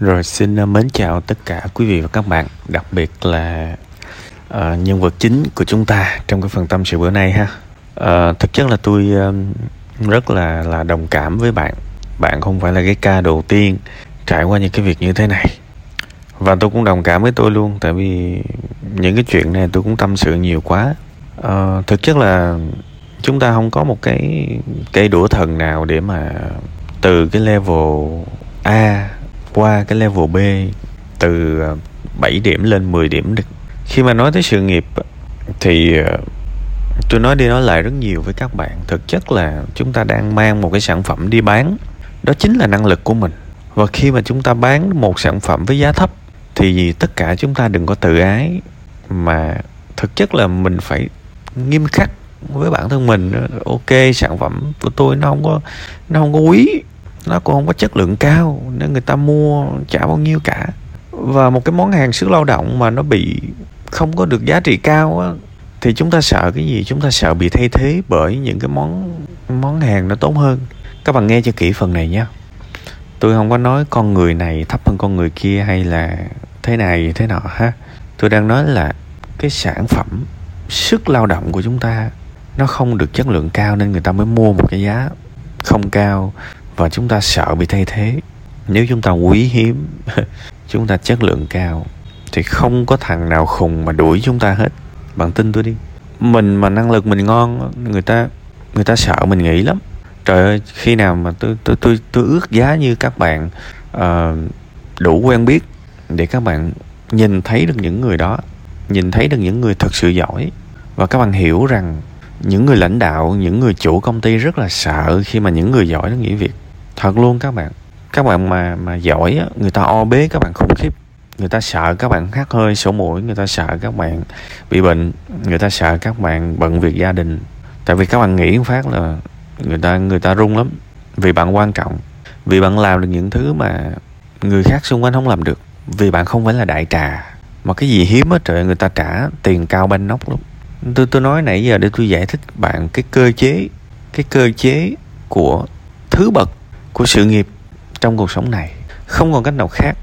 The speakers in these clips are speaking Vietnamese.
Rồi xin ờ, mến chào tất cả quý vị và các bạn, đặc biệt là uh, nhân vật chính của chúng ta trong cái phần tâm sự bữa nay ha. Uh, thực chất là tôi uh, rất là là đồng cảm với bạn. Bạn không phải là cái ca đầu tiên trải qua những cái việc như thế này. Và tôi cũng đồng cảm với tôi luôn, tại vì những cái chuyện này tôi cũng tâm sự nhiều quá. Uh, thực chất là chúng ta không có một cái cây đũa thần nào để mà từ cái level A qua cái level B từ ờ, 7 điểm lên 10 điểm được. Khi mà nói tới sự nghiệp thì ờ, tôi nói đi nói lại rất nhiều với các bạn. Thực chất là chúng ta đang mang một cái sản phẩm đi bán. Đó chính là năng lực của mình. Và khi mà chúng ta bán một sản phẩm với giá thấp, thì tất cả chúng ta đừng có tự ái, mà thực chất là mình phải nghiêm khắc với bản thân mình ờ, ok, sản phẩm của tôi nó không có, nó không có quý nó cũng không có chất lượng cao, nên người ta mua chả bao nhiêu cả. Và một cái món hàng sức lao động mà nó bị không có được giá trị cao á, thì chúng ta sợ cái gì? Chúng ta sợ bị thay thế bởi những cái món món hàng nó tốt hơn. Các bạn nghe cho kỹ phần này nhé. Tôi không có nói con người này thấp hơn con người kia hay là thế này, thế nọ ha. Tôi đang nói là cái sản phẩm, sức lao động của chúng ta nó không được chất lượng cao nên người ta mới mua một cái giá không cao và chúng ta sợ bị thay thế. Nếu chúng ta quý hiếm chúng ta chất lượng cao thì không có thằng nào khùng mà đuổi chúng ta hết. Bạn tin tôi đi. Mình mà năng lực mình ngon người ta người ta sợ mình nghĩ lắm. Trời ơi khi nào mà tôi tôi tôi tôi ước giá như các bạn uh, đủ quen biết để các bạn nhìn thấy được những người đó nhìn thấy được những người thật sự giỏi. Và các bạn hiểu rằng những người lãnh đạo những người chủ công ty rất là sợ khi mà những người giỏi nó nghỉ việc thật luôn các bạn. Các bạn mà mà giỏi á, người ta o bế các bạn khủng khiếp. Người ta sợ các bạn hát hơi sổ mũi người ta sợ các bạn bị bệnh người ta sợ các bạn bận việc gia đình. Tại vì các bạn nghĩ phát là người ta người ta run lắm. Vì bạn quan trọng. Vì bạn làm được những thứ mà người khác xung quanh không làm được. Vì bạn không phải là đại trà. Mà cái gì hiếm á trời người ta trả tiền cao banh nóc lắm. Tôi tôi nói nãy giờ để tôi giải thích bạn cái cơ chế cái cơ chế của thứ bậc của sự nghiệp trong cuộc sống này. Không còn cách nào khác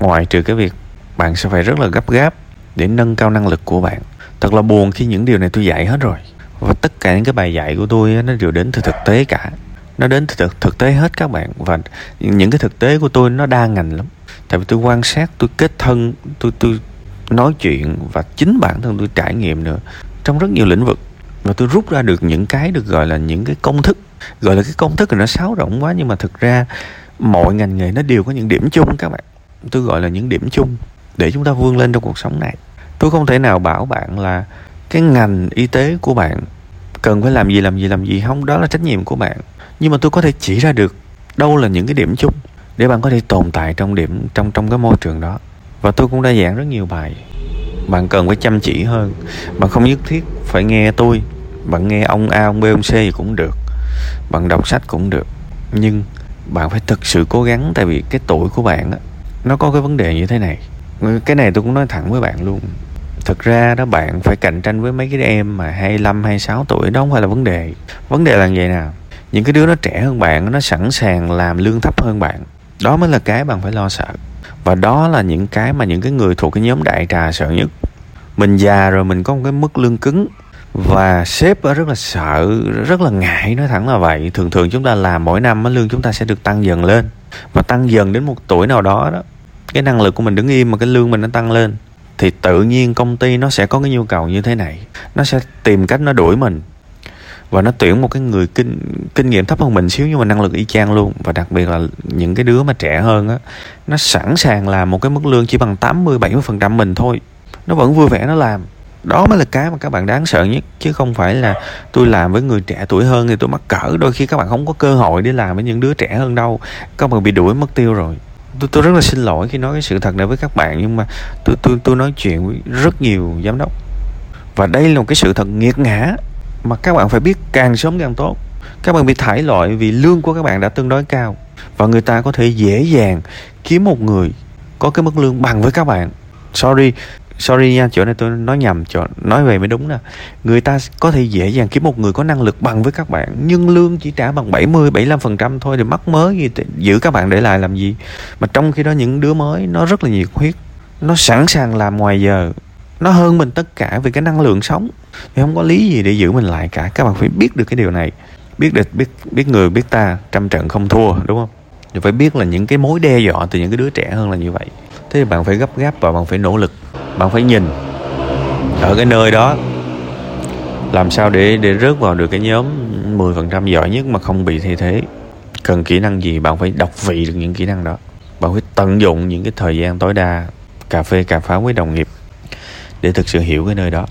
ngoài trừ cái việc bạn sẽ phải rất là gấp gáp để nâng cao năng lực của bạn. Thật là buồn khi những điều này tôi dạy hết rồi. Và tất cả những cái bài dạy của tôi nó đều đến từ thực tế cả. Nó đến từ thực, thực tế hết các bạn. Và những cái thực tế của tôi nó đa ngành lắm. Tại vì tôi quan sát tôi kết thân tôi tôi nói chuyện và chính bản thân tôi trải nghiệm nữa trong rất nhiều lĩnh vực và tôi rút ra được những cái được gọi là những cái công thức. Gọi là cái công thức thì nó sáo rộng quá, nhưng mà thực ra mọi ngành nghề nó đều có những điểm chung các bạn. Tôi gọi là những điểm chung để chúng ta vươn lên trong cuộc sống này. Tôi không thể nào bảo bạn là cái ngành y tế của bạn cần phải làm gì làm gì làm gì. Không, đó là trách nhiệm của bạn. Nhưng mà tôi có thể chỉ ra được đâu là những cái điểm chung để bạn có thể tồn tại trong điểm, trong trong cái môi trường đó. Và tôi cũng đã giảng rất nhiều bài. Bạn cần phải chăm chỉ hơn. Bạn không nhất thiết phải nghe tôi bạn nghe ông a ông b ông c gì cũng được. Bạn đọc sách cũng được. Nhưng bạn phải thực sự cố gắng tại vì cái tuổi của bạn á nó có cái vấn đề như thế này. Cái này tôi cũng nói thẳng với bạn luôn. Thực ra đó bạn phải cạnh tranh với mấy cái em mà 25, 26 tuổi đó không phải là vấn đề. Vấn đề là vậy nào những cái đứa nó trẻ hơn bạn nó sẵn sàng làm lương thấp hơn bạn. Đó mới là cái bạn phải lo sợ. Và đó là những cái mà những cái người thuộc cái nhóm đại trà sợ nhất. Mình già rồi mình có một cái mức lương cứng và sếp rất là sợ, rất là ngại, nói thẳng là vậy. Thường thường chúng ta làm mỗi năm lương chúng ta sẽ được tăng dần lên. Và tăng dần đến một tuổi nào đó đó, cái năng lực của mình đứng im mà cái lương mình nó tăng lên, thì tự nhiên công ty nó sẽ có cái nhu cầu như thế này. Nó sẽ tìm cách nó đuổi mình. Và nó tuyển một cái người kinh kinh nghiệm thấp hơn mình xíu nhưng mà năng lực y chang luôn. Và đặc biệt là những cái đứa mà trẻ hơn á, nó sẵn sàng làm một cái mức lương chỉ bằng 80 70 phần trăm mình thôi. Nó vẫn vui vẻ nó làm đó mới là cái mà các bạn đáng sợ nhất, chứ không phải là tôi làm với người trẻ tuổi hơn thì tôi mắc cỡ. Đôi khi các bạn không có cơ hội để làm với những đứa trẻ hơn đâu. Các bạn bị đuổi mất tiêu rồi. Tôi tôi rất là xin lỗi khi nói cái sự thật này với các bạn, nhưng mà tôi tôi tôi nói chuyện với rất nhiều giám đốc. Và đây là một cái sự thật nghiệt ngã mà các bạn phải biết càng sớm càng tốt. Các bạn bị thải loại vì lương của các bạn đã tương đối cao. Và người ta có thể dễ dàng kiếm một người có cái mức lương bằng với các bạn. Sorry sorry nha chỗ này tôi nói nhầm chỗ nói về mới đúng nè. Người ta có thể dễ dàng kiếm một người có năng lực bằng với các bạn nhưng lương chỉ trả bằng 70 75 phần trăm thôi thì mắc mới gì giữ các bạn để lại làm gì? Mà trong khi đó những đứa mới nó rất là nhiệt huyết nó sẵn sàng làm ngoài giờ nó hơn mình tất cả về cái năng lượng sống. Thì không có lý gì để giữ mình lại cả các bạn phải biết được cái điều này. Biết địch, biết biết người biết ta trăm trận không thua đúng không? Thì phải biết là những cái mối đe dọa từ những cái đứa trẻ hơn là như vậy thế thì bạn phải gấp gáp và bạn phải nỗ lực. Bạn phải nhìn ở cái nơi đó. Làm sao để để rớt vào được cái nhóm 10% giỏi nhất mà không bị thay thế? Cần kỹ năng gì bạn phải đọc vị được những kỹ năng đó. Bạn phải tận dụng những cái thời gian tối đa, cà phê, cà pháo với đồng nghiệp để thực sự hiểu cái nơi đó.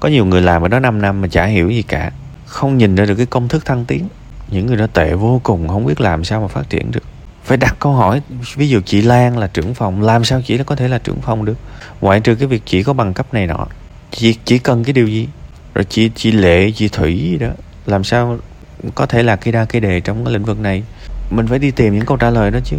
Có nhiều người làm ở đó 5 năm mà chả hiểu gì cả. Không nhìn ra được cái công thức thăng tiến. Những người đó tệ vô cùng, không biết làm sao mà phát triển được phải đặt câu hỏi, ví dụ chị Lan là trưởng phòng, làm sao chị có thể là trưởng phòng được? Ngoại trừ cái việc chị có bằng cấp này nọ, chị chỉ cần cái điều gì? Rồi chị chị Lệ, chị Thủy gì đó, làm sao có thể là cây đa cây đề trong cái lĩnh vực này? Mình phải đi tìm những câu trả lời đó chứ.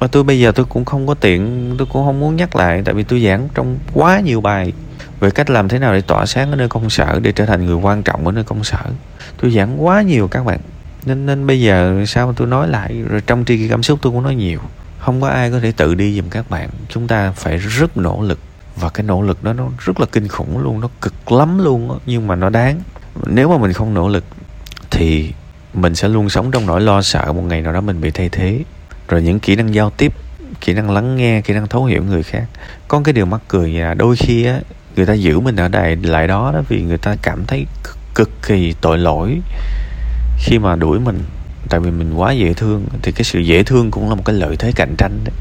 Mà tôi bây giờ tôi cũng không có tiện, tôi cũng không muốn nhắc lại, tại vì tôi giảng trong quá nhiều bài về cách làm thế nào để tỏa sáng ở nơi công sở, để trở thành người quan trọng ở nơi công sở. Tôi giảng quá nhiều các bạn nên nên bây giờ sao mà tôi nói lại? Rồi trong tri kỷ cảm xúc tôi cũng nói nhiều. Không có ai có thể tự đi giùm các bạn. Chúng ta phải rất nỗ lực. Và cái nỗ lực đó nó rất là kinh khủng luôn. Nó cực lắm luôn đó, nhưng mà nó đáng. Nếu mà mình không nỗ lực thì mình sẽ luôn sống trong nỗi lo sợ một ngày nào đó mình bị thay thế. Rồi những kỹ năng giao tiếp kỹ năng lắng nghe kỹ năng thấu hiểu người khác. Có cái điều mắc cười là đôi khi á người ta giữ mình ở đây lại đó đó vì người ta cảm thấy cực kỳ tội lỗi khi mà đuổi mình tại vì mình quá dễ thương thì cái sự dễ thương cũng là một cái lợi thế cạnh tranh đấy.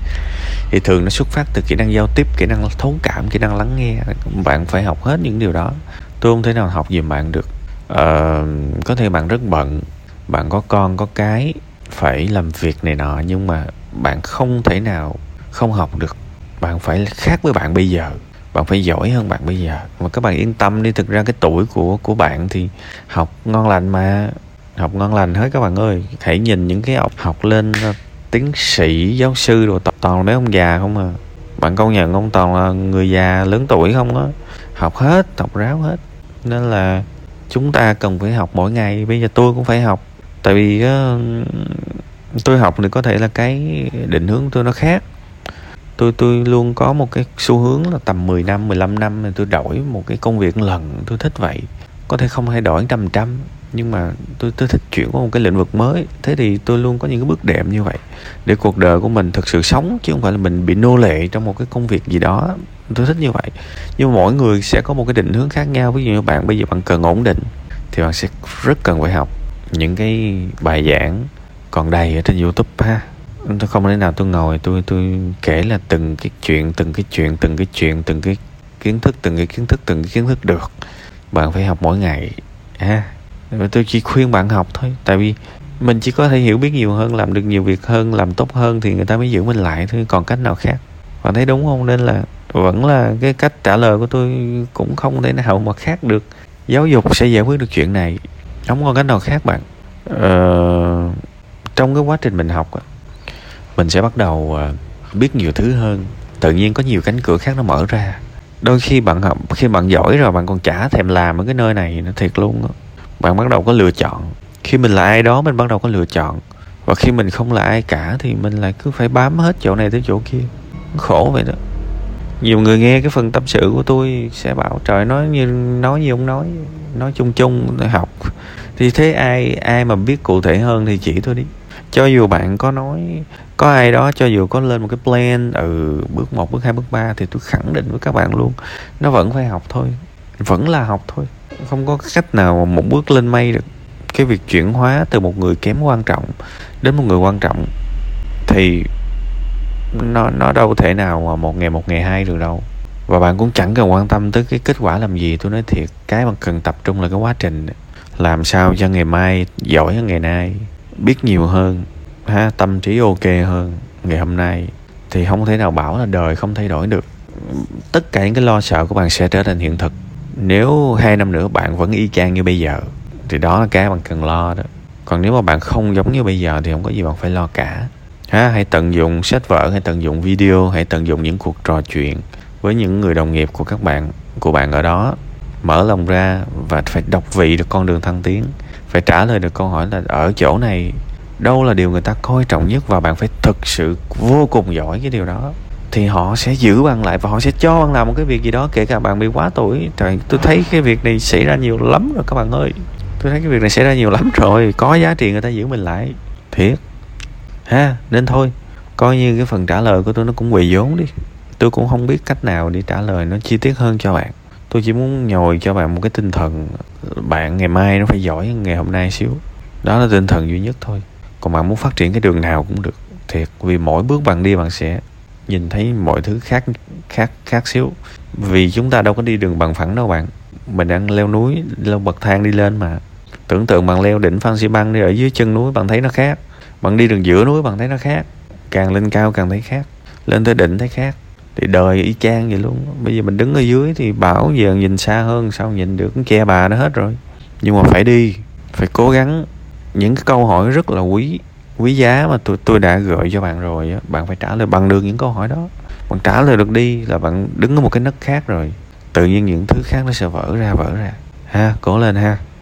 Thì thường nó xuất phát từ kỹ năng giao tiếp kỹ năng thấu cảm kỹ năng lắng nghe. Bạn phải học hết những điều đó. Tôi không thể nào học giùm bạn được. Ờ, có thể bạn rất bận bạn có con có cái phải làm việc này nọ nhưng mà bạn không thể nào không học được. Bạn phải khác với bạn bây giờ. Bạn phải giỏi hơn bạn bây giờ. Mà các bạn yên tâm đi thực ra cái tuổi của của bạn thì học ngon lành mà học ngon lành hết các bạn ơi. Hãy nhìn những cái học học lên ờ, tiến sĩ giáo sư rồi toàn là ông già không à. Bạn công nhận ông toàn là người già lớn tuổi không á. Học hết học ráo hết. Nên là chúng ta cần phải học mỗi ngày. Bây giờ tôi cũng phải học. Tại vì uh, tôi học thì có thể là cái định hướng tôi nó khác. Tôi tôi luôn có một cái xu hướng là tầm 10 năm 15 năm thì tôi đổi một cái công việc lần. Tôi thích vậy. Có thể không thay đổi trăm trăm nhưng mà tôi tôi thích chuyển qua một cái lĩnh vực mới. Thế thì tôi luôn có những cái bước đệm như vậy để cuộc đời của mình thực sự sống, chứ không phải là mình bị nô lệ trong một cái công việc gì đó. Tôi thích như vậy. Nhưng mà mỗi người sẽ có một cái định hướng khác nhau. Ví dụ như bạn, bây giờ bạn cần ổn định, thì bạn sẽ rất cần phải học những cái bài giảng còn đầy ở trên youtube ha. Tôi không thể nào tôi ngồi, tôi tôi kể là từng cái chuyện, từng cái chuyện, từng cái chuyện, từng cái kiến thức, từng cái kiến thức, từng cái kiến thức được. Bạn phải học mỗi ngày ha và tôi chỉ khuyên bạn học thôi. Tại vì mình chỉ có thể hiểu biết nhiều hơn làm được nhiều việc hơn làm tốt hơn thì người ta mới giữ mình lại thôi. Còn cách nào khác? Bạn thấy đúng không? Nên là vẫn là cái cách trả lời của tôi cũng không thể nào mà khác được. Giáo dục sẽ giải quyết được chuyện này. Không còn cách nào khác bạn. Ờ, trong cái quá trình mình học mình sẽ bắt đầu ờ, biết nhiều thứ hơn. Tự nhiên có nhiều cánh cửa khác nó mở ra. Đôi khi bạn học khi bạn giỏi rồi bạn còn chả thèm làm ở cái nơi này nó thiệt luôn đó bạn bắt đầu có lựa chọn. Khi mình là ai đó, mình bắt đầu có lựa chọn. Và khi mình không là ai cả, thì mình lại cứ phải bám hết chỗ này tới chỗ kia. Khổ vậy đó. Nhiều người nghe cái phần tâm sự của tôi sẽ bảo, trời, nói như nói như ông nói nói chung chung học. Thì thế ai ai mà biết cụ thể hơn thì chỉ tôi đi. Cho dù bạn có nói, có ai đó cho dù có lên một cái plan ừ bước một, bước hai, bước ba, thì tôi khẳng định với các bạn luôn, nó vẫn phải học thôi. Vẫn là học thôi không có cách nào một bước lên mây được. Cái việc chuyển hóa từ một người kém quan trọng đến một người quan trọng thì nó nó đâu thể nào mà một ngày một ngày hai được đâu. Và bạn cũng chẳng cần quan tâm tới cái kết quả làm gì. Tôi nói thiệt, cái mà cần tập trung là cái quá trình. Làm sao cho ngày mai giỏi hơn ngày nay, biết nhiều hơn, ha, tâm trí ok hơn ngày hôm nay. Thì không thể nào bảo là đời không thay đổi được. Tất cả những cái lo sợ của bạn sẽ trở thành hiện thực nếu hai năm nữa bạn vẫn y chang như bây giờ, thì đó là cái bạn cần lo đó. Còn nếu mà bạn không giống như bây giờ thì không có gì bạn phải lo cả. Ha, hãy tận dụng sách vở, hãy tận dụng video, hãy tận dụng những cuộc trò chuyện với những người đồng nghiệp của các bạn, của bạn ở đó. Mở lòng ra và phải đọc vị được con đường thăng tiến. Phải trả lời được câu hỏi là ở chỗ này, đâu là điều người ta coi trọng nhất và bạn phải thực sự vô cùng giỏi cái điều đó thì họ sẽ giữ bạn lại và họ sẽ cho bạn làm một cái việc gì đó, kể cả bạn bị quá tuổi. Trời, tôi thấy cái việc này xảy ra nhiều lắm rồi các bạn ơi. Tôi thấy cái việc này xảy ra nhiều lắm rồi. Có giá trị người ta giữ mình lại. Thiệt. Ha, nên thôi. Coi như cái phần trả lời của tôi nó cũng quỳ vốn đi. Tôi cũng không biết cách nào để trả lời nó chi tiết hơn cho bạn. Tôi chỉ muốn nhồi cho bạn một cái tinh thần. Bạn ngày mai nó phải giỏi hơn ngày hôm nay xíu. Đó là tinh thần duy nhất thôi. Còn bạn muốn phát triển cái đường nào cũng được. Thiệt, vì mỗi bước bạn đi bạn sẽ nhìn thấy mọi thứ khác khác khác xíu. Vì chúng ta đâu có đi đường bằng phẳng đâu bạn. Mình đang leo núi, leo bậc thang đi lên mà. Tưởng tượng bạn leo đỉnh Phan Xi Băng đi ở dưới chân núi, bạn thấy nó khác. Bạn đi đường giữa núi, bạn thấy nó khác. Càng lên cao, càng thấy khác. Lên tới đỉnh, thấy khác. Thì đời y chang vậy luôn. Bây giờ mình đứng ở dưới thì bảo giờ nhìn xa hơn, sao nhìn được? Che bà nó hết rồi. Nhưng mà phải đi, phải cố gắng. Những cái câu hỏi rất là quý quý giá mà tôi tôi đã gợi cho bạn rồi á, bạn phải trả lời bằng được những câu hỏi đó. Bạn trả lời được đi là bạn đứng ở một cái nấc khác rồi. Tự nhiên những thứ khác nó sẽ vỡ ra vỡ ra. Ha, cố lên ha.